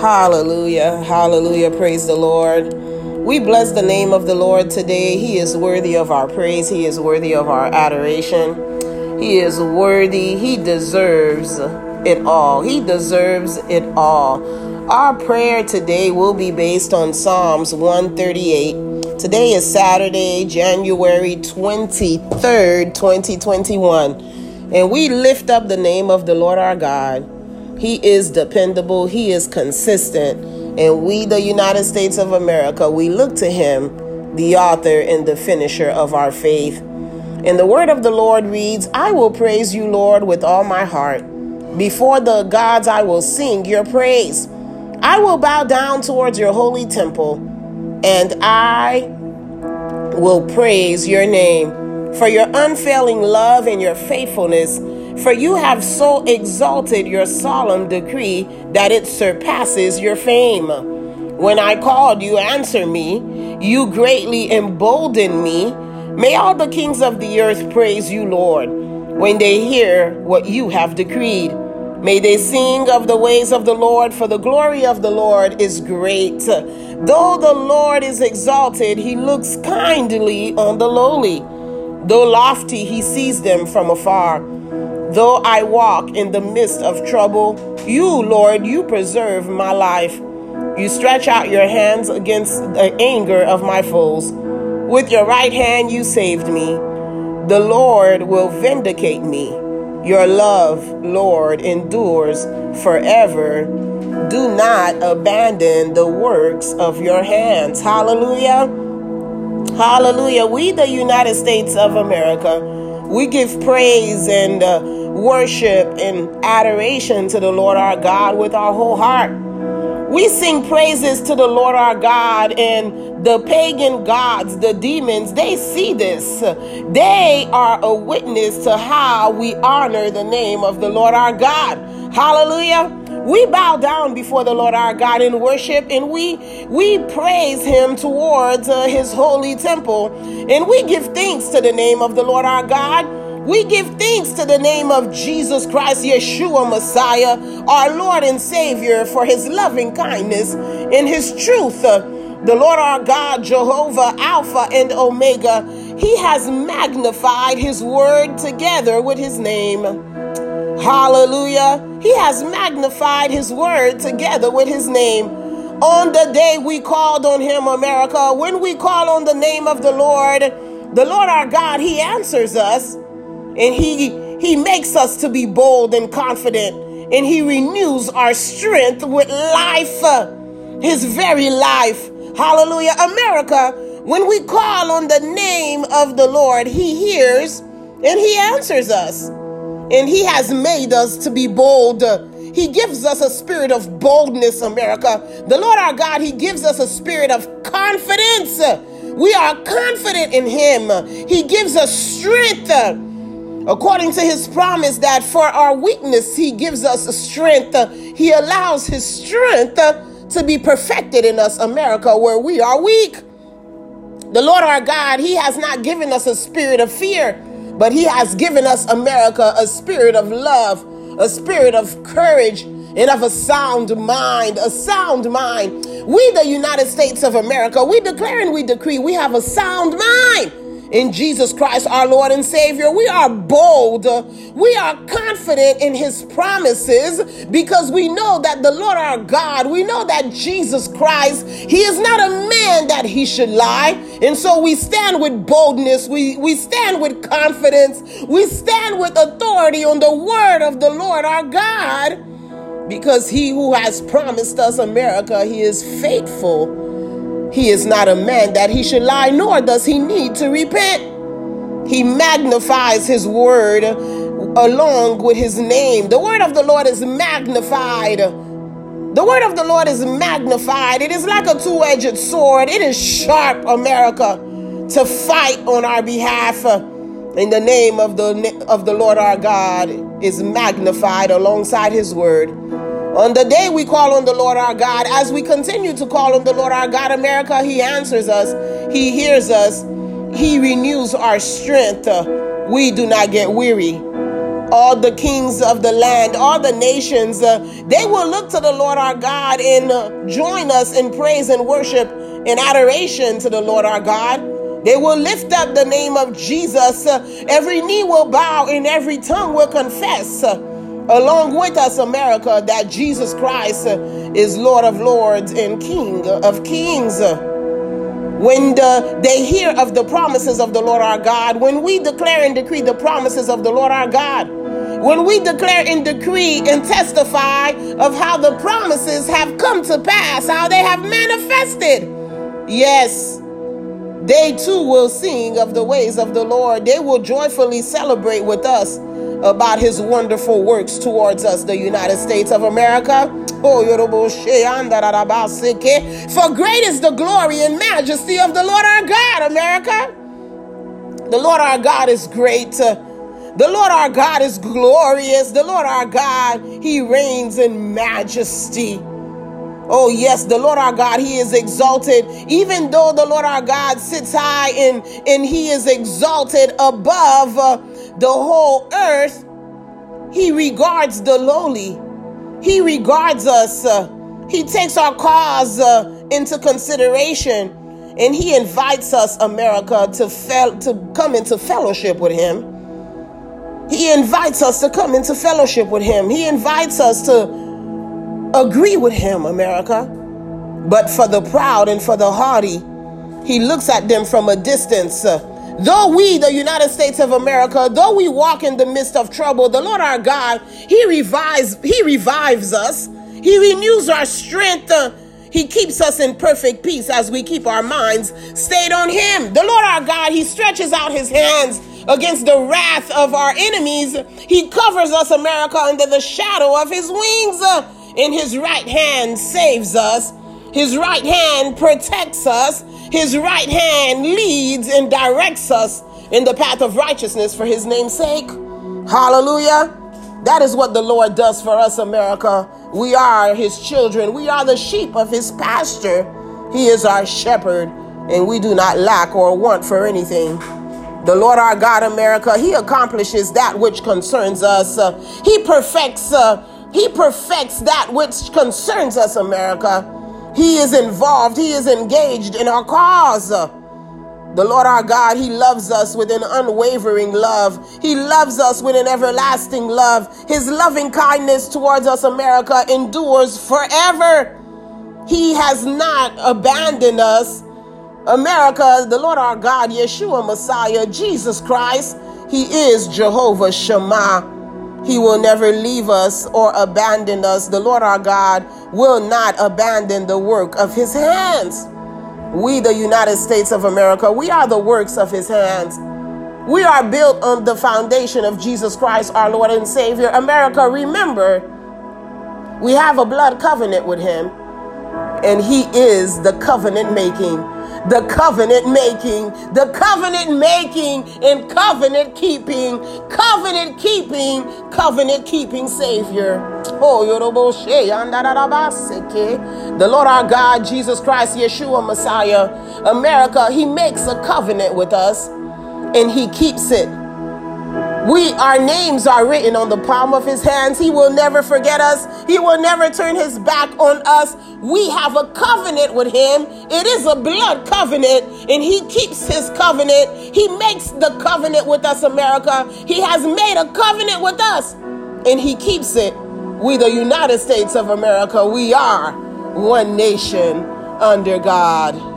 Hallelujah. Hallelujah. Praise the Lord. We bless the name of the Lord today. He is worthy of our praise. He is worthy of our adoration. He is worthy. He deserves it all. He deserves it all. Our prayer today will be based on Psalms 138. Today is Saturday, January 23rd, 2021. And we lift up the name of the Lord our God. He is dependable, He is consistent. And we, the United States of America, we look to Him, the author and the finisher of our faith. And the word of the Lord reads, I will praise you, Lord, with all my heart. Before the gods, I will sing your praise. I will bow down towards your holy temple, and I will praise your name for your unfailing love and your faithfulness for you have so exalted your solemn decree that it surpasses your fame. When I called, you answered me. You greatly emboldened me. May all the kings of the earth praise you, Lord, when they hear what you have decreed. May they sing of the ways of the Lord, for the glory of the Lord is great. Though the Lord is exalted, he looks kindly on the lowly. Though lofty, he sees them from afar. Though I walk in the midst of trouble, you, Lord, you preserve my life. You stretch out your hands against the anger of my foes. With your right hand, you saved me. The Lord will vindicate me. Your love, Lord, endures forever. Do not abandon the works of your hands. Hallelujah. Hallelujah. We, the United States of America, we give praise and uh, worship and adoration to the Lord our God with our whole heart. We sing praises to the Lord our God, and the pagan gods, the demons, they see this. They are a witness to how we honor the name of the Lord our God. Hallelujah. We bow down before the Lord our God in worship and we we praise him towards uh, his holy temple and we give thanks to the name of the Lord our God we give thanks to the name of Jesus Christ, Yeshua Messiah, our Lord and Savior, for his loving kindness and his truth. The Lord our God, Jehovah, Alpha and Omega, he has magnified his word together with his name. Hallelujah. He has magnified his word together with his name. On the day we called on him, America, when we call on the name of the Lord, the Lord our God, he answers us. And he he makes us to be bold and confident. And he renews our strength with life his very life. Hallelujah. America when we call on the name of the lord he hears and he answers us and he has made us to be bold. He gives us a spirit of boldness america. The lord our god he gives us a spirit of confidence. We are confident in him. He gives us strength according to his promise that for our weakness he gives us strength. He allows his strength to be perfected in us america where we are weak. The lord our god he has not given us a spirit of fear but he has given us america a spirit of love a spirit of courage and of a sound mind a sound mind. We the united states of america we declare and we decree we have a sound mind in Jesus Christ, our Lord and Savior. We are bold. We are confident in His promises because we know that the Lord our God, we know that Jesus Christ, He is not a man that He should lie. And so we stand with boldness, we, we stand with confidence, we stand with authority on the word of the Lord our God because He who has promised us America, He is faithful he is not a man that he should lie, nor does he need to repent. He magnifies his word along with his name. The word of the Lord is magnified. The word of the Lord is magnified. It is like a two edged sword. It is sharp, America, to fight on our behalf. In the name of the, of the Lord our God is magnified alongside his word. On the day we call on the Lord our God, as we continue to call on the Lord our God, America, He answers us, He hears us, He renews our strength. We do not get weary. all the kings of the land, all the nations, uh, they will look to the Lord our God and uh, join us in praise and worship and adoration to the Lord our God. They will lift up the name of Jesus. Uh, every knee will bow and every tongue will confess, uh, along with us, America, that Jesus Christ is Lord of lords and King of kings when the, they hear of the promises of the Lord our God, when we declare and decree the promises of the Lord our God, when we declare and decree and testify of how the promises have come to pass, how they have manifested, yes, they too will sing of the ways of the Lord. They will joyfully celebrate with us about his wonderful works towards us, the United States of America. Oh, For great is the glory and majesty of the Lord our God, America. The Lord our God is great. The Lord our God is glorious. The Lord our God, He reigns in majesty. Oh, yes, the Lord our God, He is exalted. Even though the Lord our God sits high and, and He is exalted above uh, the whole earth, He regards the lowly. He regards us. Uh, he takes our cause uh, into consideration and He invites us, America, to, to come into fellowship with Him. He invites us to come into fellowship with Him. He invites us to agree with Him, America. But for the proud and for the haughty, He looks at them from a distance. Uh, Though we, the United States of America, though we walk in the midst of trouble, the Lord our God, He revives, He revives us. He renews our strength. Uh, he keeps us in perfect peace as we keep our minds stayed on Him. The Lord our God, He stretches out His hands against the wrath of our enemies. He covers us, America, under the shadow of His wings. Uh, in His right hand saves us. His right hand protects us. His right hand leads and directs us in the path of righteousness for his name's sake. Hallelujah. That is what the Lord does for us, America. We are his children. We are the sheep of his pasture. He is our shepherd, and we do not lack or want for anything. The Lord our God, America, he accomplishes that which concerns us. Uh, he perfects uh, he perfects that which concerns us, America. He is involved, He is engaged in our cause. The Lord our God, He loves us with an unwavering love. He loves us with an everlasting love. His loving kindness towards us, America, endures forever. He has not abandoned us. America, the Lord our God, Yeshua Messiah, Jesus Christ, He is Jehovah Shammah. He will never leave us or abandon us. The Lord our God will not abandon the work of his hands. We, the United States of America, we are the works of his hands. We are built on the foundation of Jesus Christ, our Lord and Savior. America, remember, we have a blood covenant with him, and he is the covenant making the covenant making, the covenant making and covenant keeping, covenant keeping, covenant keeping Savior. Oh, the Lord our God, Jesus Christ, Yeshua Messiah, America, He makes a covenant with us and He keeps it. We, our names are written on the palm of his hands. He will never forget us. He will never turn his back on us. We have a covenant with him. It is a blood covenant, and he keeps his covenant. He makes the covenant with us, America. He has made a covenant with us, and he keeps it. We, the United States of America, we are one nation under God.